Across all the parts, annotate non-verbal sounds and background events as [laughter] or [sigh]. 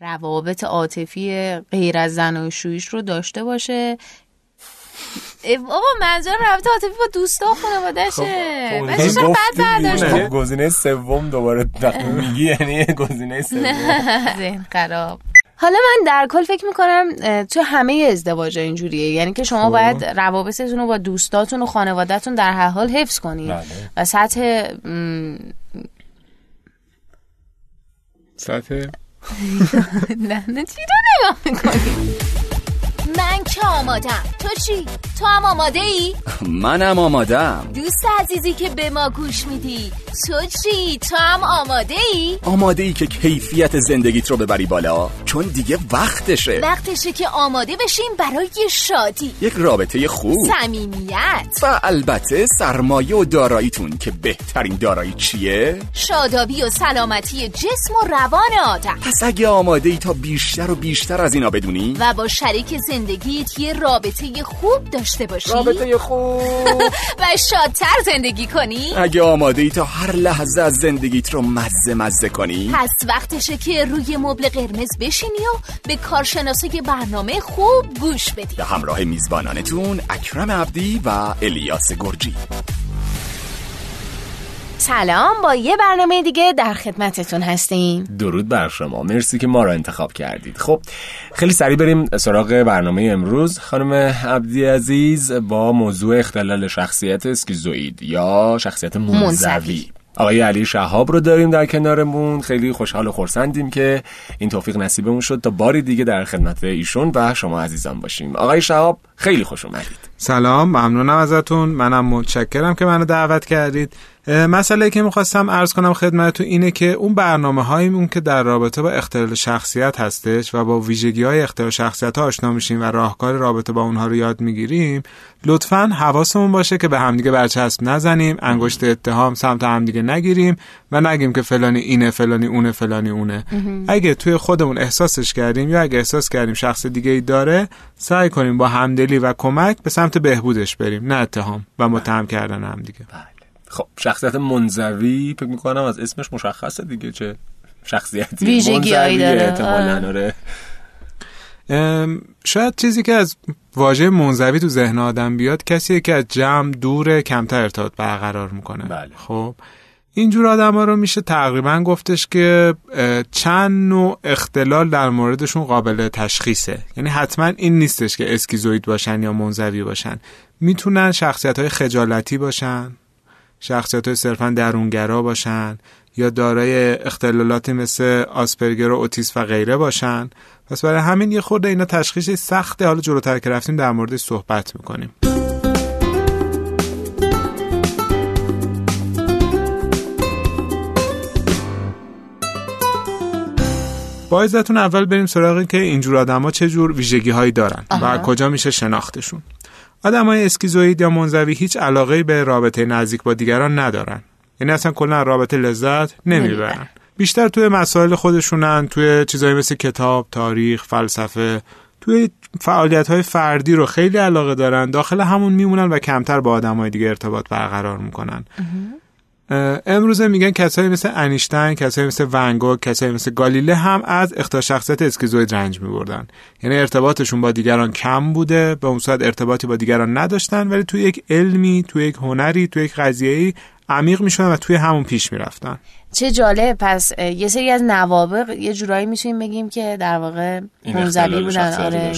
روابط عاطفی غیر از زن و شویش رو داشته باشه. بابا منظورم رابطه عاطفی با دوستا خانواده‌شه. بچه‌ش بد برداشت گزینه سوم دوباره میگی یعنی گزینه سوم. [laughs] ذهن خراب. حالا من در کل فکر می‌کنم تو همه ازدواج اینجوریه. یعنی که شما باید روابطتون رو با دوستاتون و خانوادهتون در هر حال حفظ کنید و سطح سطح نه نه چی رو نگاه می‌کنی من که آمادم تو چی؟ تو هم آماده ای؟ منم آمادم دوست عزیزی که به ما گوش میدی تو چی؟ تو هم آماده ای؟ آماده ای که کیفیت زندگیت رو ببری بالا چون دیگه وقتشه وقتشه که آماده بشیم برای شادی یک رابطه خوب صمیمیت و البته سرمایه و داراییتون که بهترین دارایی چیه؟ شادابی و سلامتی جسم و روان آدم پس اگه آماده ای تا بیشتر و بیشتر از اینا بدونی و با شریک زندگیت یه رابطه خوب داشته باشی؟ رابطه خوب. [laughs] و شادتر زندگی کنی؟ اگه آماده ای تا هر لحظه از زندگیت رو مزه مزه کنی. پس وقتشه که روی مبل قرمز بشینی و به کارشناسای برنامه خوب گوش بدی. به همراه میزبانانتون اکرم عبدی و الیاس گرجی. سلام با یه برنامه دیگه در خدمتتون هستیم. درود بر شما. مرسی که ما رو انتخاب کردید. خب خیلی سریع بریم سراغ برنامه امروز. خانم عبدی عزیز با موضوع اختلال شخصیت اسکیزوئید یا شخصیت منزوی. آقای علی شهاب رو داریم در کنارمون. خیلی خوشحال و خورسندیم که این توفیق نصیبمون شد تا باری دیگه در خدمت ایشون و شما عزیزان باشیم. آقای شهاب خیلی خوش اومدید. سلام ممنونم ازتون. منم متشکرم که منو دعوت کردید. مسئله که می‌خواستم ارز کنم خدمتتون اینه که اون برنامه هایمون که در رابطه با اختلال شخصیت هستش و با ویژگی های اختلال شخصیت ها آشنا میشیم و راهکار رابطه با اونها رو یاد می‌گیریم لطفا حواسمون باشه که به همدیگه برچسب نزنیم انگشت اتهام سمت همدیگه نگیریم و نگیم که فلانی اینه فلانی اونه فلانی اونه. اگه توی خودمون احساسش کردیم یا اگه احساس کردیم شخص دیگه ای داره سعی کنیم با همدلی و کمک به سمت بهبودش بریم نه اتهام و متهم کردن همدیگه خب شخصیت منزوی فکر می‌کنم از اسمش مشخصه دیگه چه شخصیتی. ویژگی داره. آره. شاید چیزی که از واژه منزوی تو ذهن آدم بیاد کسی که از جمع دور کمتر ارتباط برقرار می‌کنه. بله. خب. اینجور آدم ها رو میشه تقریبا گفتش که چند نوع اختلال در موردشون قابل تشخیصه. یعنی حتما این نیستش که اسکیزوید باشن یا منزوی باشن. می‌تونن شخصیت های خجالتی باشن شخصیت های صرفا درونگرا باشن یا دارای اختلالاتی مثل آسپرگر و اوتیس و غیره باشن. پس برای همین یه خورده اینا تشخیص سخته. حالا جلوتر که رفتیم در موردش صحبت می‌کنیم. با اول بریم سراغ که اینجور آدما چه جور ویژگی هایی دارن و کجا میشه شناختشون. آدم های اسکیزوید یا منزوی هیچ علاقه به رابطه نزدیک با دیگران ندارن. یعنی اصلا کلا رابطه لذت نمی‌برن. بیشتر توی مسائل خودشونن توی چیزایی مثل کتاب، تاریخ، فلسفه توی فعالیت های فردی رو خیلی علاقه دارن داخل همون میمونن و کمتر با آدم های دیگه ارتباط برقرار می‌کنن. امروزه میگن کسایی مثل انیشتین کسایی مثل ونگو کسایی مثل گالیله هم از اختار شخصیت اسکیزوید رنج میبردن. یعنی ارتباطشون با دیگران کم بوده به اون صورت ارتباطی با دیگران نداشتن ولی توی یک علمی توی یک هنری توی یک قضیه‌ای عمیق می‌شدن و توی همون پیش می‌رفتن. چه جالب. پس یه سری از نوابق یه جورایی می‌تونیم بگیم که در واقع منزوی بودن. آره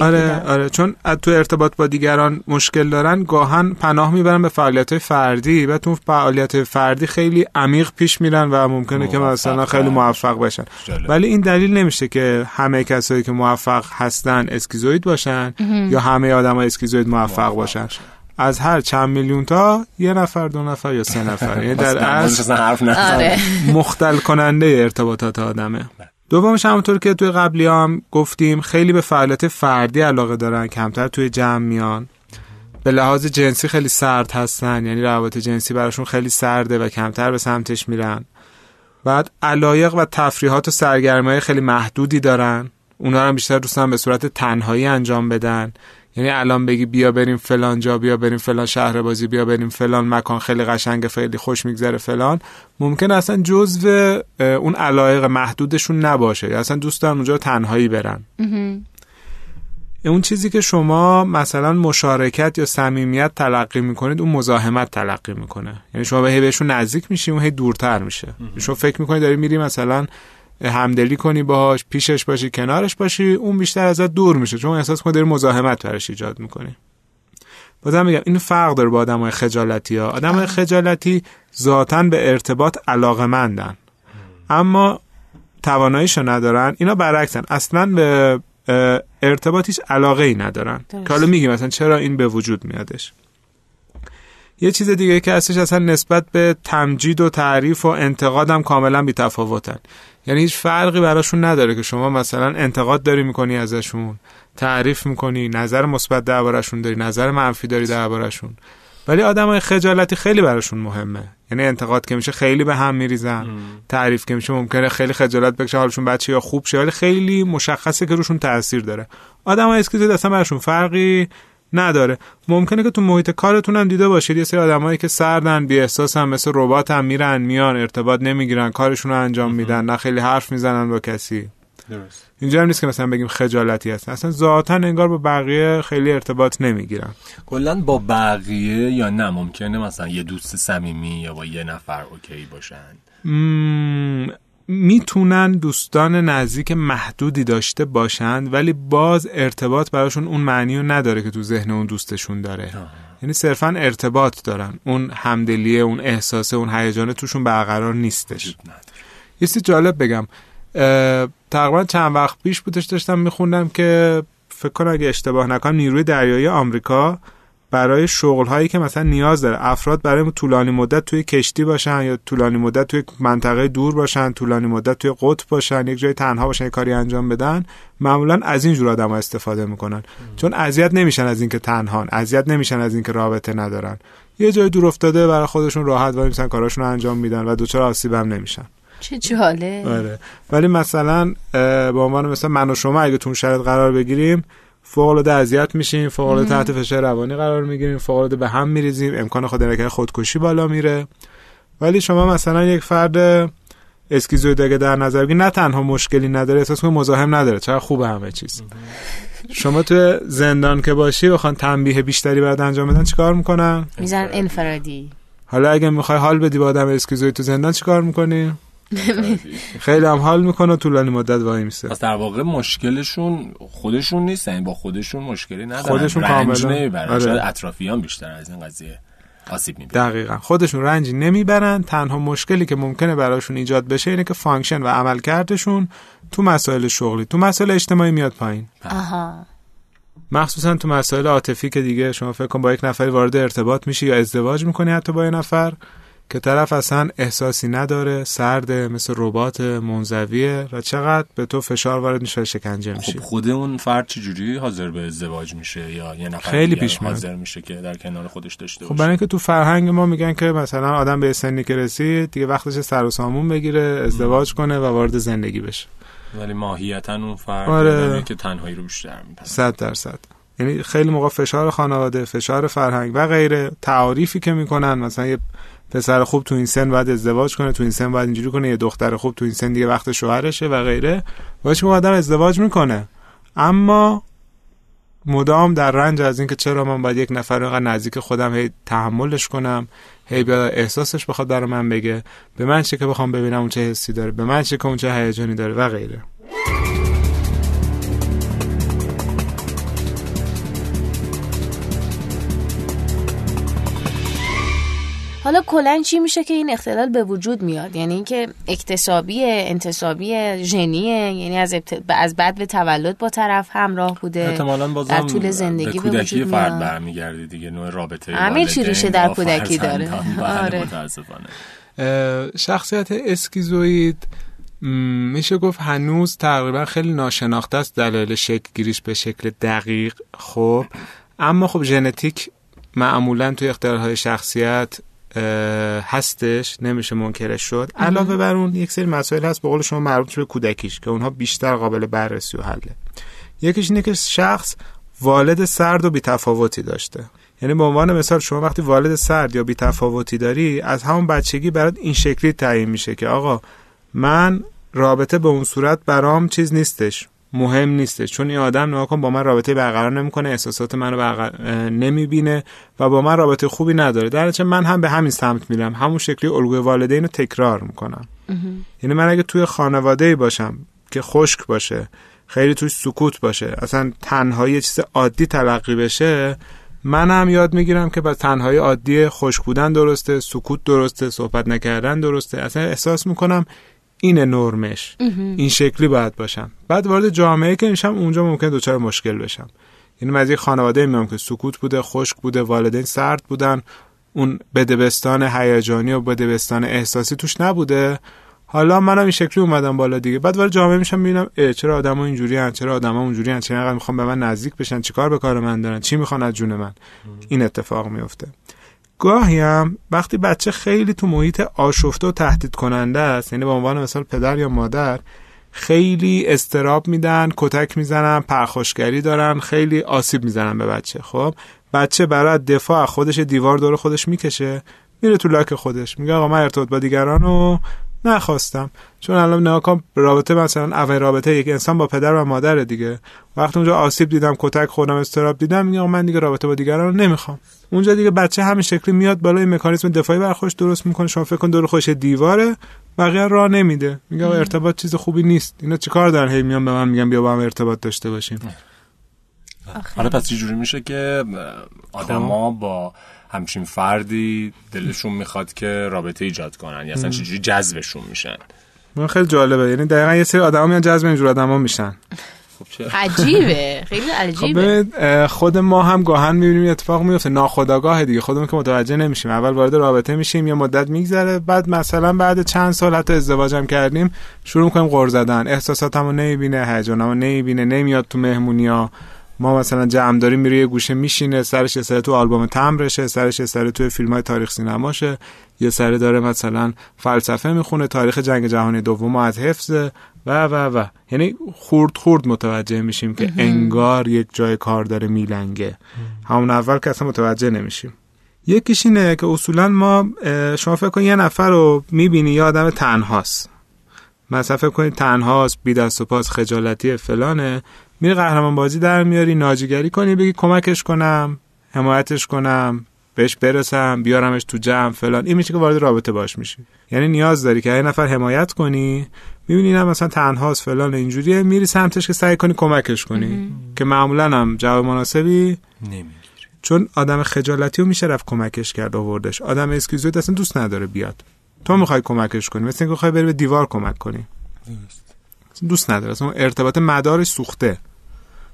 آره آره چون تو ارتباط با دیگران مشکل دارن گاهن پناه می‌برن به فعالیت فردی و تو فعالیت فردی خیلی عمیق پیش میرن و ممکنه که مثلا خیلی موفق باشن ولی این دلیل نمیشه که همه کسایی که موفق هستن اسکیزوید باشن یا همه آدمای اسکیزوید موفق باشن. از هر چند میلیون تا یه نفر دو نفر یا سه نفر. یعنی در اصل حرف آره. مختل کننده ارتباطات آدمه. دومش همونطور که توی قبلی هم گفتیم خیلی به فعالیت فردی علاقه دارن کمتر توی جمع میان. به لحاظ جنسی خیلی سرد هستن یعنی روابط جنسی براشون خیلی سرده و کمتر به سمتش میرن. بعد علایق و تفریحات و سرگرمای خیلی محدودی دارن. اونا رو بیشتر دوستان به صورت تنهایی انجام بدن. یعنی الان بگی بیا بریم فلان جا بیا بریم فلان شهر بازی بیا بریم فلان مکان خیلی قشنگ خیلی خوش میگذره فلان. ممکن اصلا جزو اون علایق محدودشون نباشه. یا اصلا دوست دارن اونجا تنهایی برن. اون چیزی که شما مثلا مشارکت یا صمیمیت تلقی می‌کنید اون مزاحمت تلقی می‌کنه. یعنی شما به بهشون نزدیک میشی اون هی دورتر میشه. شما فکر می‌کنید داری میری مثلا همدلی کنی باهاش پیشش باشی کنارش باشی اون بیشتر ازت دور میشه. چون احساس کنی داری مزاحمت برش ایجاد می‌کنی. بازم میگم این فرق داره با آدمای خجالتی ها. آدمای خجالتی ذاتا به ارتباط علاقمندن اما تواناییشو ندارن اینا برعکسن. اصلا به ارتباط هیچ علاقه ای ندارن. که حالا میگیم مثلا چرا این به وجود میادش؟ یه چیز دیگه که هستش اصلا نسبت به تمجید و تعریف و انتقاد هم کاملا بی تفاوتن یعنی هیچ فرقی براشون نداره که شما مثلا انتقاد داری می‌کنی ازشون تعریف می‌کنی نظر مثبت دربارشون داری نظر منفی داری دربارشون ولی آدمای خجالتی خیلی براشون مهمه. یعنی انتقاد که میشه خیلی به هم میریزن تعریف که میشه ممکنه خیلی خجالت بکشه حالشون بچه یا خوب شه ولی خیلی مشخصه که روشون تاثیر داره. آدمای اسکیزوید اصلا براشون فرقی نداره. ممکنه که تو محیط کارتون هم دیده باشید. یه سری آدمایی که سردن بی احساس هم مثل ربات هم میرن میان ارتباط نمی‌گیرن کارشون رو انجام میدن نه خیلی حرف می‌زنن با کسی. درست. اینجا هم نیست که مثلا بگیم خجالتی هست. اصلا ذاتا انگار با بقیه خیلی ارتباط نمی‌گیرن. کلا با بقیه یا نه؟ ممکنه مثلا یه دوست صمیمی یا با یه نفر اوکی باشن. می‌تونن دوستان نزدیک محدودی داشته باشند ولی باز ارتباط براشون اون معنی رو نداره که تو ذهن اون دوستشون داره. یعنی صرفا ارتباط دارن. اون همدلیه اون احساسه اون هیجان توشون برقرار نیستش. یه جالب بگم. تقریبا چند وقت پیش بودش داشتم میخوندم که فکر کنم اگه اشتباه نکنم نیروی دریایی آمریکا برای شغل هایی که مثلا نیاز داره. افراد برای طولانی مدت توی کشتی باشن یا طولانی مدت توی منطقه دور باشن طولانی مدت توی قطب باشن یک جای تنها باشن یک کاری انجام بدن معمولا از این جور آدم استفاده می‌کنن. چون اذیت نمیشن از اینکه تنهان اذیت نمیشن از اینکه رابطه ندارن. یه جای دور افتاده برای خودشون راحت وای میسن کاراشون رو انجام میدن و دچار آسیب هم نمیشن. چه جاله آره. ولی مثلا به عنوان مثلا من و شما اگه تو شرط قرار بگیریم فوق اذیت میشیم فوق تحت فشار روانی قرار می‌گیریم فوق به هم میریزیم امکان خود خودکشی بالا میره. ولی شما مثلا یک فرد اسکیزوید اگه در نظر بگیرید نه تنها مشکلی نداره احساس کنید مزاحم نداره چرا خوبه همه چیز. شما تو زندان که باشی بخوان تنبیه بیشتری برات انجام بدن چیکار می‌کنن؟ میبرن انفرادی. حالا اگه می‌خوای حال بدی با آدم schizoid تو زندان چیکار می‌کنی؟ خیلی هم حال می‌کنه طولانی مدت وایمیسه. پس در واقع مشکلشون خودشون نیستن با خودشون مشکلی ندارن. خودشون کاملا آره. اطرافیان بیشتر از این قضیه آسیب می‌بینن. دقیقا. خودشون رنجی نمی‌برن. تنها مشکلی که ممکنه براشون ایجاد بشه اینه که function و عملکردشون تو مسائل شغلی تو مسائل اجتماعی میاد پایین. آها. مخصوصا تو مسائل عاطفی که دیگه شما فکر کن با یک نفری وارد ارتباط میشی یا ازدواج می‌کنی حتی با یه نفر. که طرف اصلا احساسی نداره سرده مثل ربات منزویه و چقدر به تو فشار وارد میشه شکنجه میشه خب خود اون فرد چجوری حاضر به ازدواج میشه یا یه نفر خیلی پیش حاضر میشه که در کنار خودش داشته خب برای اینکه تو فرهنگ ما میگن که مثلا آدم به سنی که رسید دیگه وقتش سر و سامون بگیره ازدواج کنه و وارد زندگی بشه. ولی ماهیتا اون فرد آره. که تنهایی رو بیشتر میده 100 درصد. یعنی خیلی موقع فشار خانواده فشار فرهنگ و غیره تعاریفی که می‌کنن مثلا یه پسر خوب تو این سن باید ازدواج کنه تو این سن باید اینجوری کنه یه دختر خوب تو این سن دیگه وقت شوهرشه و غیره. باشه آدم ازدواج می‌کنه. اما مدام در رنج از اینکه چرا من باید یک نفر اینقدر نزدیک خودم هی تحملش کنم هی بیا احساسش بخواد در من بگه. به من چه که بخوام ببینم اون چه حسی داره به من چه که اون چه هیجانی داره و غیره. حالا کلا چی میشه که این اختلال به وجود میاد؟ یعنی اینکه اکتسابی انتصابی ژنیه یعنی از از بعد به تولد با طرف همراه بوده. احتمالاً بازم در طول زندگی به, به وجود فرد برمیگرده دیگه نوع رابطه همه چی ریشه در کودکی داره. [laughs] آره. شخصیت اسکیزوید میشه گفت هنوز تقریبا خیلی ناشناخته است دلایل شکل گیریش به شکل دقیق خب. اما خب ژنتیک معمولا توی اختلالهای شخصیت هستش نمیشه منکرش شد. علاوه بر اون یک سری مسائل هست به قول شما مربوط به کودکیش که اونها بیشتر قابل بررسی و حله. یکیش اینه که شخص والد سرد و بیتفاوتی داشته. یعنی به عنوان مثال شما وقتی والد سرد یا بیتفاوتی داری از همون بچگی برات این شکلی تعیین میشه که آقا من رابطه به اون صورت برام چیز نیستش. مهم نیستش. چون این آدم نگاه کن با من رابطه برقرار نمی‌کنه احساسات منو برقرار نمی‌بینه و با من رابطه خوبی نداره. در من هم به همین سمت میرم. همون شکلی الگوی والدین رو تکرار می‌کنم. یعنی من اگه توی خانواده باشم که خشک باشه خیلی توی سکوت باشه اصلا تنهایی چیز عادی تلقی بشه منم یاد می‌گیرم که با تنهایی عادی خشک بودن درسته سکوت درسته صحبت نکردن درسته. اصلا احساس می‌کنم این نرمش این شکلی باید باشم. بعد وارد جامعه که میشم اونجا ممکن دچار مشکل بشم. یعنی من از یک خانواده میام که سکوت بوده خشک بوده والدین سرد بودن. اون بدبستان هیجانی و بدبستان احساسی توش نبوده. حالا منم این شکلی اومدم بالا دیگه. بعد وارد جامعه میشم می‌بینم چرا آدما اینجوری ان چرا آدما اونجوری ان چرا می‌خوام به من نزدیک بشن؟ چیکار به کار من دارن؟ چی می‌خوان از جون من؟ این اتفاق میفته گاهی هم وقتی بچه خیلی تو محیط آشفته و تهدید کننده است یعنی به عنوان مثال پدر یا مادر خیلی استراب میدن کتک می‌زنن پرخاشگری دارن خیلی آسیب می‌زنن به بچه خب؟ بچه برای دفاع خودش دیوار دور خودش می‌کشه میره تو لاک خودش میگه آقا من ارتباط با دیگران رو نخواستم. چون الان نگاه رابطه مثلا اول رابطه یک انسان با پدر و مادر دیگه. وقتی اونجا آسیب دیدم کتک خوردم استراب دیدم میگم من دیگه رابطه با دیگران رو نمی‌خوام. اونجا دیگه بچه همین شکلی میاد بالا این مکانیزم دفاعی بر خودش درست می‌کنه. شما فکر کن دور خودش دیواره بقیه راه نمیده. میگه ارتباط چیز خوبی نیست. اینا چیکار دارن؟ هی میان به من میگن بیا با هم ارتباط داشته باشیم. حالا پس جوری میشه که آدما خب. با همچین فردی دلشون می‌خواد که رابطه ایجاد کنن؟ یا اصلا چجوری جذبشون میشن؟ من خیلی جالبه. یعنی دقیقا یه سری آدما میان جذب اینجور آدما میشن. [laughs] خب عجیبه. خیلی عجیبه. خب خود ما هم گاهن می‌بینیم اتفاق میفته ناخداگاه دیگه. خودمون که متوجه نمیشیم. اول وارد رابطه میشیم یه مدت میگذره. بعد مثلا بعد چند سال حتی ازدواجم کردیم شروع می‌کنیم غر زدن. احساساتمو نمی‌بینه هیجانمو نمی‌بینه نمیاد تو مهمونیا ما مثلا جمع داریم میره یه گوشه میشینه سرش یه سره تو آلبوم تمرشه سرش یه سره تو فیلم های تاریخ سینماشه. یه سره داره مثلا فلسفه می‌خونه تاریخ جنگ جهانی دوم از حفظه و و و. یعنی خورد خورد متوجه میشیم که انگار یک جای کار داره میلنگه. همون اول که اصلا متوجه نمیشیم. یکیش اینه که اصولا ما شما فکر کنید یه نفر رو می‌بینی یه آدم تنهاست. مثلا فکر کنید تنهاست بی دست و پاس خجالتی فلانه. میری قهرمان بازی در میاری ناجیگری کنی بگی کمکش کنم حمایتش کنم بهش برسم بیارمش تو جمع فلان. این میشه که وارد رابطه باش میشی. یعنی نیاز داری که یه نفر حمایت کنی. می‌بینی نه مثلا تنهاست فلان اینجوریه. میری سمتش که سعی کنی کمکش کنی. که معمولا هم جواب مناسبی نمی‌گیره چون آدم خجالتی رو میشه رفت کمکش کرد آوردش. آدم اسکیزویت اصلا دوست نداره بیاد. تو می‌خوای کمکش کنی مثل اینکه بخوای بری به دیوار کمک کنی. دوست نداره. اصلا ارتباط مدارش سوخته.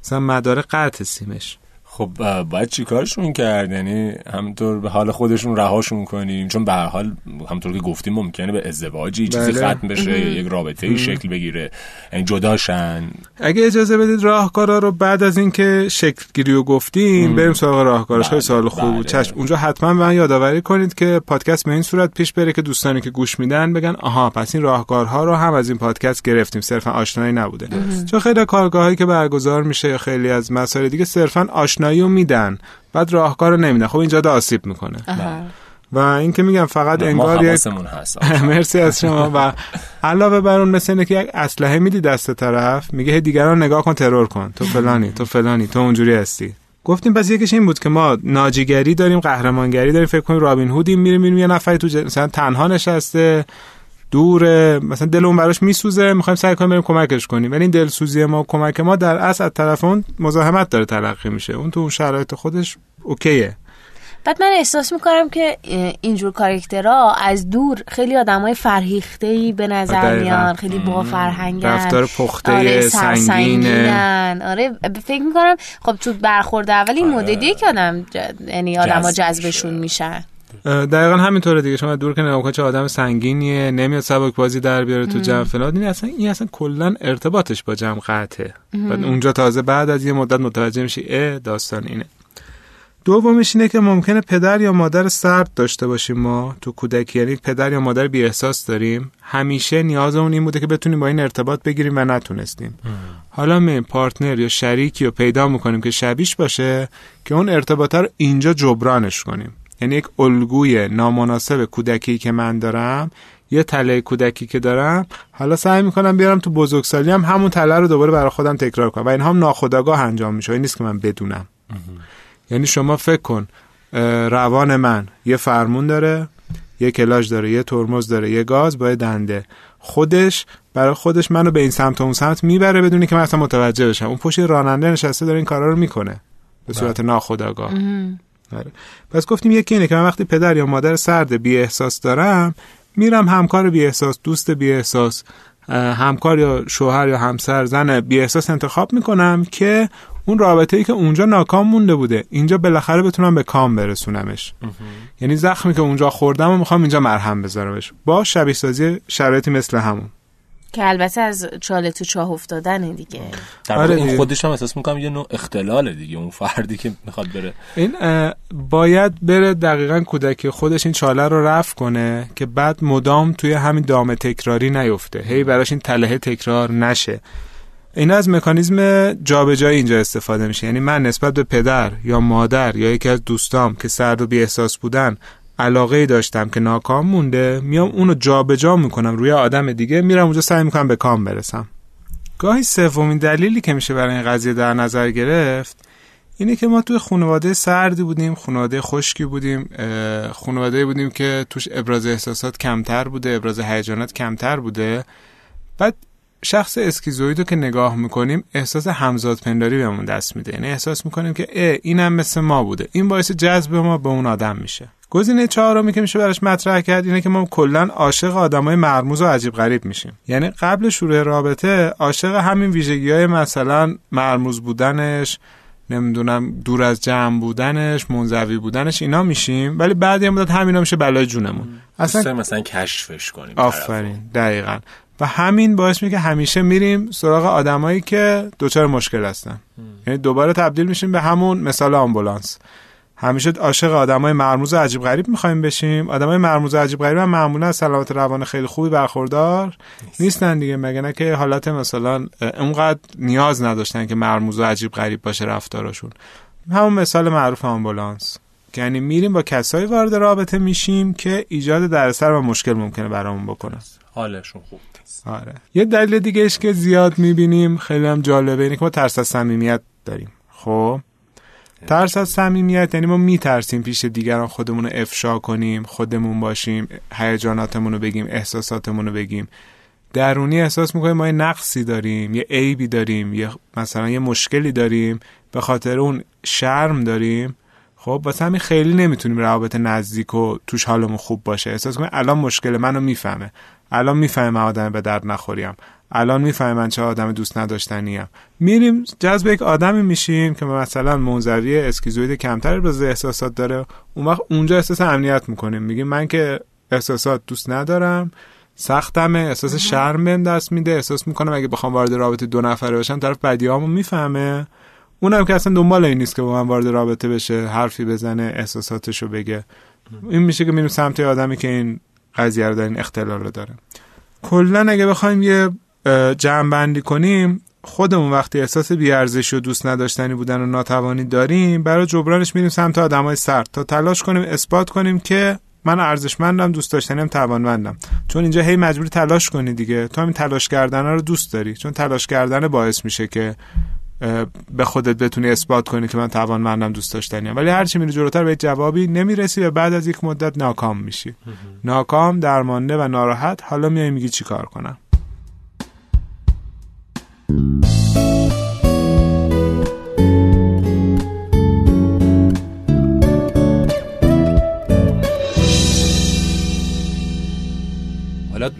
مثلا مدار قطع سیمش. خب باید چیکارشون کرد؟ یعنی همطور به حال خودشون رهاشون کنیم؟ چون به هر حال همطور که گفتیم ممکنه به ازدواجی چیزی بله. ختم بشه یک رابطه ای شکل بگیره. یعنی جداشن. اگه اجازه بدید راهکارا رو بعد از اینکه شکل گیری رو گفتیم بریم سراغ راهکارش خیلی سوال خوب بود. بله. چشم. اونجا حتما من یادآوری کنید که پادکست به این صورت پیش بره که دوستانی که گوش میدن بگن آها پس این راهکارها رو هم از این پادکست گرفتیم. صرفا آشنایی نبوده. چون خیلی کارگاهایی که برگزار میشه خیلی از مسائل دیگه صرفا آشنا آشنایی رو میدن. بعد راهکار رو نمیدن. خب اینجا آسیب می‌کنه. و این که میگم فقط انگار یک هست. [laughs] مرسی از شما. و علاوه بر اون مثل اینه که یک اسلحه میدی دست طرف میگه دیگران نگاه کن ترور کن. تو فلانی تو فلانی تو اونجوری هستی. گفتیم پس یکیش این بود که ما ناجیگری داریم قهرمانگری داریم. فکر کنیم رابین هودیم میریم میریم یه نفری تو مثلا تنها نشسته. دوره مثلا دل اون براش میسوزه می‌خوایم سعی کنیم بریم کمکش کنیم. ولی این دلسوزی ما کمک ما در اصل از طرف اون مزاحمت داره تلقی میشه. اون تو اون شرایط خودش اوکیه. بعد من احساس می‌کنم که اینجور کاراکترها از دور خیلی های فرهیخته ای به نظر میان خیلی با فرهنگن رفتار پخته آره سنگینن آره فکر می‌کنم خب تو برخورد اولی آره. مدلیه که آدم یعنی ها جذبشون میشن. دقیقا همینطوره دیگه. شما دور که نگاه چه آدم سنگینیه نمیاد سبک بازی در بیاره تو جمع فلان. این اصلا این اصلا کلا ارتباطش با جمع قطعه. بعد اونجا تازه بعد از یه مدت متوجه میشی اه داستان اینه. دومش اینه که ممکنه پدر یا مادر سرد داشته باشیم ما تو کودکی. یعنی پدر یا مادر بی احساس داریم. همیشه نیازمون این بوده که بتونیم با این ارتباط بگیریم و نتونستیم. حالا می پارتنر یا شریکی رو پیدا می‌کنیم که شبیش باشه که اون ارتباط رو اینجا جبرانش کنیم. یعنی یک الگوی نامناسب کودکی که من دارم یه تله کودکی که دارم حالا سعی می‌کنم بیارم تو بزرگسالی هم همون تله رو دوباره برای خودم تکرار کنم و این هم ناخودآگاه انجام میشه. این نیست که من بدونم. یعنی شما فکر کن روان من یه فرمون داره یه کلاژ داره یه ترمز داره یه گاز با یه دنده. خودش برای خودش منو به این سمت و اون سمت می‌بره بدونی که من اصلا متوجه بشم. اون پشت راننده نشسته داره این کارا رو می‌کنه. به صورت بله. ناخودآگاه آره. پس گفتیم یکی اینه که من وقتی پدر یا مادر سرد بی احساس دارم میرم همکار بی احساس دوست بی احساس همکار یا شوهر یا همسر زن بی احساس انتخاب می‌کنم که اون رابطه ای که اونجا ناکام مونده بوده اینجا بالاخره بتونم به کام برسونمش. یعنی زخمی که اونجا خوردم و می‌خوام اینجا مرهم بذارمش. با شبیه سازی شرایطی مثل همون. که البته از چاله تو چاه افتادن دیگه. در آره این خودش هم احساس می‌کنم یه نوع اختلاله دیگه اون فردی که می‌خواد بره. این باید بره دقیقا کودکی خودش این چاله رو رفت کنه که بعد مدام توی همین دام تکراری نیفته. هی براش این تله تکرار نشه. این از مکانیزم جابجایی اینجا استفاده میشه. یعنی من نسبت به پدر یا مادر یا یکی از دوستام که سرد و بی احساس بودن علاقه داشتم که ناکام مونده میام اونو جابجا جا می‌کنم روی آدم دیگه میرم اونجا سعی می‌کنم به کام برسم. گاهی سومین دلیلی که میشه برای این قضیه در نظر گرفت اینه که ما توی خانواده سردی بودیم خانواده خشکی بودیم خانواده بودیم که توش ابراز احساسات کمتر بوده ابراز هیجانات کمتر بوده. بعد شخص اسکیزویدو که نگاه می‌کنیم احساس همزاد پنداری بهمون دست میده. یعنی احساس می‌کنیم که اه اینم مثل ما بوده. این باعث جذب ما به اون آدم میشه. گزینه چهارمی که میشه براش مطرح کرد اینه که ما کلا عاشق آدمای مرموز و عجیب غریب میشیم. یعنی قبل شروع رابطه عاشق همین ویژگی های مثلا مرموز بودنش نمی‌دونم دور از جمع بودنش منزوی بودنش اینا میشیم. ولی بعد یه مدت همینا میشه بلای جونمون. اصلا مثلا کشفش کنیم آفرین. دقیقا. و همین باعث میگه همیشه میریم سراغ آدمایی که دچار مشکل هستن. یعنی دوباره تبدیل میشیم به همون مثال آمبولانس. همیشه عاشق آدمای مرموز و عجیب غریب می‌خوایم بشیم. آدمای مرموز و عجیب غریب هم معمولا از سلامت روان خیلی خوبی برخوردار نیستن دیگه. مگه نه که حالت مثلا اونقدر نیاز نداشتن که مرموز و عجیب غریب باشه رفتارشون. همون مثال معروف آمبولانس. یعنی میریم با کسایی وارد رابطه میشیم که ایجاد دردسر و مشکل ممکنه برامون بکنه. حالشون خوب آره. یه دلیل دیگه که زیاد می‌بینیم خیلی هم جالبه اینه که ما ترس از صمیمیت داریم. خب؟ ترس از صمیمیت یعنی ما میترسیم پیش دیگران خودمون رو افشا کنیم خودمون باشیم هیجاناتمون رو بگیم احساساتمون رو بگیم. درونی احساس می‌کنیم ما یه نقصی داریم یه عیبی داریم یه مثلا یه مشکلی داریم به خاطر اون شرم داریم. خب واسه همین خیلی نمی‌تونیم روابط نزدیک و توش حالمون خوب باشه. احساس کنیم الان مشکل منو می‌فهمه. الان می‌فهمه آدم به درد نخوریم. الان می‌فهمه من چه آدم دوست نداشتنیم. میریم جذب یک آدمی میشیم که مثلا منظری اسکیزوید کمتر ابراز احساسات داره. اون وقت اونجا احساس امنیت می‌کنیم. میگیم من که احساسات دوست ندارم سختمه احساس شرم بهم دست میده. احساس می‌کنم اگه بخوام وارد رابطه دو نفره باشم طرف بدیامو می‌فهمه. اونم که اصلا دنبال این نیست که با من وارد رابطه بشه حرفی بزنه احساساتشو بگه. این میشه که میریم سمت آدمی که این قضیه رو داره اختلال رو داره. کلا اگه بخوایم یه جمع بندی کنیم خودمون وقتی احساس بیارزشی و دوست نداشتنی بودن و ناتوانی داریم برای جبرانش میریم سمت آدمای سرد تا تلاش کنیم اثبات کنیم که من ارزشمندم دوست داشتنیم توانمندم. چون اینجا هی مجبوری تلاش کنی دیگه. تو همین تلاش کردن رو دوست داری. چون تلاش کردن باعث میشه که به خودت بتونی اثبات کنی که من توانمندم دوست داشتنیم. ولی هرچی میری جلوتر به جوابی نمی‌رسی و بعد از یک مدت ناکام میشی. ناکام درمانده و ناراحت حالا میای میگی چیکار کنم؟ حالا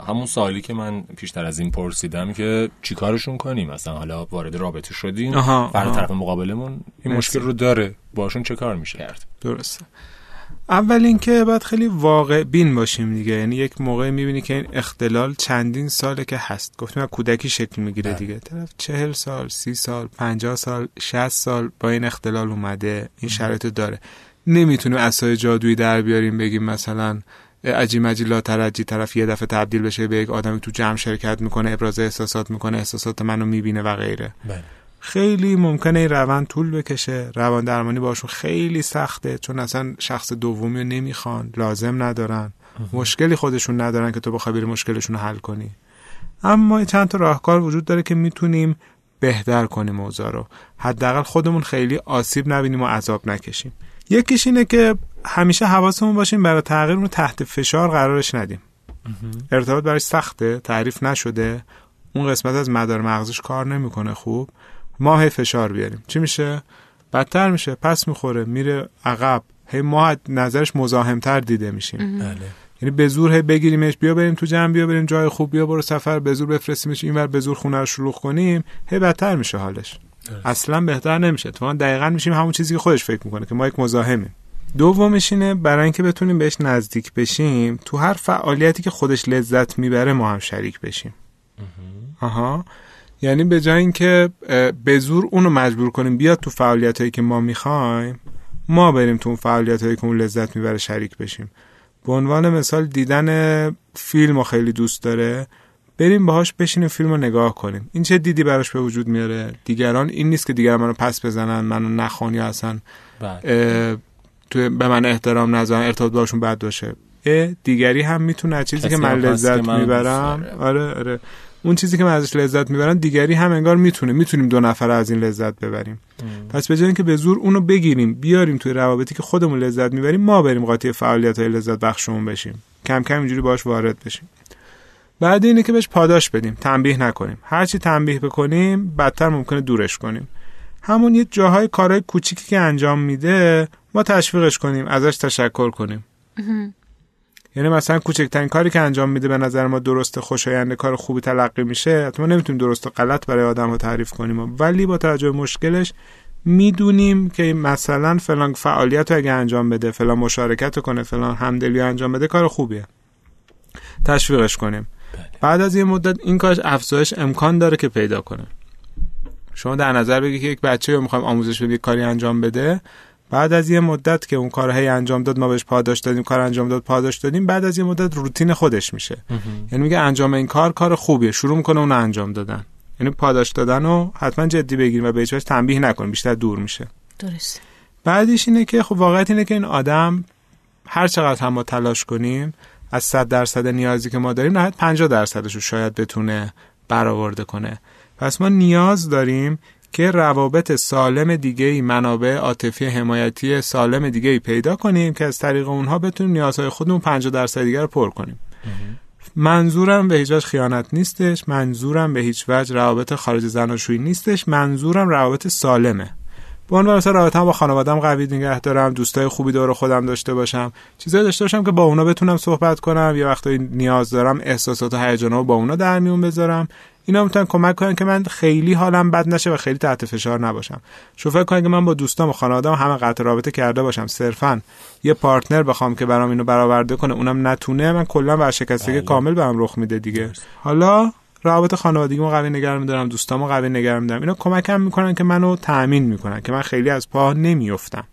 همون سوالی که من پیشتر از این پرسیدم که چیکارشون کنیم؟ مثلا حالا وارد رابطه شدیم فرد طرف مقابلمون این مشکل رو داره. باشون چه کار میشه؟ کرد درسته. اول اینکه باید خیلی واقع بین باشیم دیگه. یعنی یک موقع می‌بینی که این اختلال چندین ساله که هست. گفتیم از کودکی شکل می‌گیره بله. دیگه. طرف چهل سال سی سال پنجاه سال شست سال با این اختلال اومده. این شرایط داره. نمی‌تونیم اسای جادویی در بیاریم بگیم مثلا عجی مجی لا ترجی طرف یه دفعه تبدیل بشه به یک آدمی تو جمع شرکت می‌کنه ابراز احساسات می‌کنه احساسات منو می‌بینه و غیره. بله. خیلی ممکنه این روند طول بکشه. روان درمانی باشون خیلی سخته چون اصلا شخص دومی رو نمی‌خوان لازم ندارن. مشکلی خودشون ندارن که تو بخوای بری مشکلشون رو حل کنی. اما چند تا راهکار وجود داره که می‌تونیم بهتر کنیم اوضاع رو. حداقل خودمون خیلی آسیب نبینیم و عذاب نکشیم. یکیش اینه که همیشه حواسمون باشیم برای تغییر رو تحت فشار قرارش ندیم. ارتباط برای سخته تعریف نشده. اون قسمت از مدار مغزش کار نمی‌کنه خوب. ما هی فشار بیاریم. چی میشه؟ بدتر میشه. پس می‌خوره میره عقب. هی ما نظرش مزاحمتر دیده میشیم. بله. یعنی به زور هی بگیریمش بیا بریم تو جمع بیا بریم جای خوب بیا برو سفر به زور بفرستیمش اینور به زور خونه رو شلوغ کنیم. هی بدتر میشه حالش. اصلا بهتر نمیشه. تو دقیقا میشیم همون چیزی که خودش فکر می‌کنه که ما یک مزاحمیم. دومش اینه برای اینکه بتونیم بهش نزدیک بشیم تو هر فعالیتی که خودش لذت می‌بره ما هم شریک بشیم. آها. یعنی به جای اینکه به زور اونو مجبور کنیم بیاد تو فعالیت هایی که ما می‌خوایم ما بریم تو اون فعالیت هایی که اون لذت می‌بره شریک بشیم. به عنوان مثال دیدن فیلم رو خیلی دوست داره بریم باهاش بشینیم فیلم رو نگاه کنیم. این چه دیدی براش به وجود میاره؟ دیگران این نیست که دیگران منو پس بزنن منو نخوان یا اصلا بله. تو به من احترام نذارن ارتباط باشون بد باشه. دیگری هم می‌تونه چیزی که من لذت می‌برم. آره آره. اون چیزی که من ازش لذت می‌برم دیگری هم انگار می‌تونه. می‌تونیم دو نفر از این لذت ببریم. پس به جای اینکه به زور اونو بگیریم بیاریم توی روابطی که خودمون لذت می‌بریم ما بریم قاطی فعالیت های لذت بخشمون بشیم. کم کم اینجوری باش وارد بشیم. بعد اینه که بهش پاداش بدیم. تنبیه نکنیم. هرچی تنبیه بکنیم بدتر ممکنه دورش کنیم. همون یه جاهای کارهای کوچیکی که انجام میده ما تشویقش کنیم ازش تشکر کنیم. یعنی مثلا کوچکترین کاری که انجام میده به نظر ما درست خوشایند کار خوبی تلقی میشه ما نمی‌تونیم درست و غلط برای آدم رو تعریف کنیم. ولی با توجه مشکلش می‌دونیم که مثلا فلان فعالیت رو اگه انجام بده فلان مشارکت رو کنه فلان همدلی انجام بده کار خوبیه. تشویقش کنیم. بله. بعد از یه مدت این کارش افزایش امکان داره که پیدا کنه. شما در نظر بگی که یک بچه رو می‌خوایم آموزش بده کاری انجام بده بعد از یه مدت که اون کار هی انجام داد ما بهش پاداش دادیم کار انجام داد پاداش دادیم. بعد از یه مدت روتین خودش میشه. یعنی میگه انجام این کار کار خوبیه. شروع می‌کنه اون انجام دادن. یعنی پاداش دادن رو حتما جدی بگیریم و به هیچ تنبیه نکنیم. بیشتر دور میشه. درست بعدش اینه که خب واقعیت اینه که این آدم هر چقدر هم ما تلاش کنیم از 100 درصد نیازی که ما داریم نهایت 50 درصدش رو شاید بتونه برآورده کنه. پس ما نیاز داریم که روابط سالم دیگه ای منابع عاطفی حمایتی سالم دیگه ای پیدا کنیم که از طریق اونها بتونیم نیازهای خودمون 50 درصد دیگه رو پر کنیم. منظورم به هیچ وجه خیانت نیستش منظورم به هیچ وجه روابط خارج زناشویی نیستش منظورم روابط سالمه. به عنوان مثلا رابطه با خانوادم قوی نگه دارم دوستای خوبی دور خودم داشته باشم. چیزایی داشته باشم که با اونا بتونم صحبت کنم یا وقتی نیاز دارم احساسات و هیجانات با اونا در میون بذارم. اینا می‌تونن کمک کنن که من خیلی حالم بد نشه و خیلی تحت فشار نباشم. شو فکر کنید که من با دوستام و خانواده‌ام همه قطع رابطه کرده باشم. صرفا یه پارتنر بخوام که برام اینو برآورده کنه اونم نتونه من کلا ورشکستگی بله. کامل بهم رخ میده دیگه. حالا روابط خانوادگیمو قوی نگه میدارم دوستامو قوی نگه میدارم. اینا کمکم می‌کنن که منو تأمین می‌کنن که من خیلی از پا نمیافتم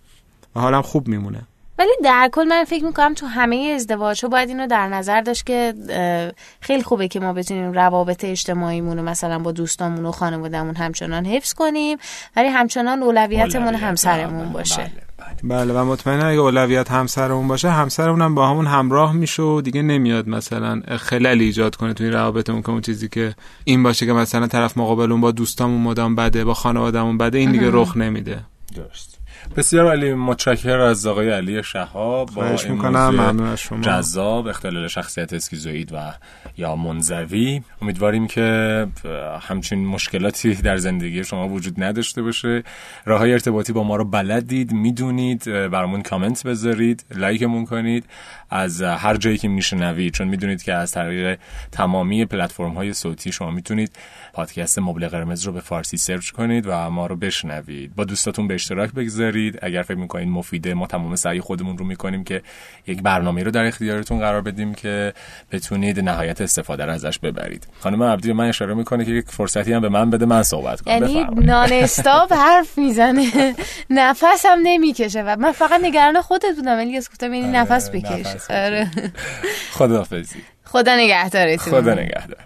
و حالم خوب میمونه. ولی در کل من فکر می‌کنم تو همه ازدواج باید اینو در نظر داشت که خیلی خوبه که ما بتونیم روابط اجتماعیمون رو مثلا با دوستامون و خانوادهمون همچنان حفظ کنیم ولی همچنان اولویتمون همسرمون بله، باشه. بله. بله. و مطمئنا اگه اولویت همسرمون باشه همسرمون هم با همون همراه میشه و دیگه نمیاد مثلا خلل ایجاد کنه توی روابطمون که اون چیزی که این باشه که مثلا طرف مقابلمون با دوستامون مدام بده با خانوادهمون بده این دیگه رخ نمیده. درست. بسیار علی متشکر از آقای علی شهاب با می‌کنم شما. جذاب اختلال شخصیت اسکیزوئید و یا منزوی. امیدواریم که همچین مشکلاتی در زندگی شما وجود نداشته باشه. راه های ارتباطی با ما رو بلدید می‌دونید برامون کامنت بذارید لایکمون کنید. از هر جایی که میشنوید چون می‌دونید که از طریق تمامی پلتفرم های صوتی شما می‌تونید پادکست مبل قرمز رو به فارسی سرچ کنید و ما رو بشنوید. با دوستاتون به اشتراک بگذارید. بذارید اگر فکر می‌کنید مفیده ما تمام سعی خودمون رو می‌کنیم که یک برنامه رو در اختیارتون قرار بدیم که بتونید نهایت استفاده رو ازش ببرید. خانم عبدی من اشاره می‌کنه که یک فرصتی هم به من بده من صحبت کنم. یعنی نان استاپ [laughs] حرف می‌زنه. نفس هم نمی‌کشه و من فقط نگران خودت بودم ولی گفتم یعنی نفس بکش [laughs] خداحافظی. خدا نگهدارتون. خدا نگهدار.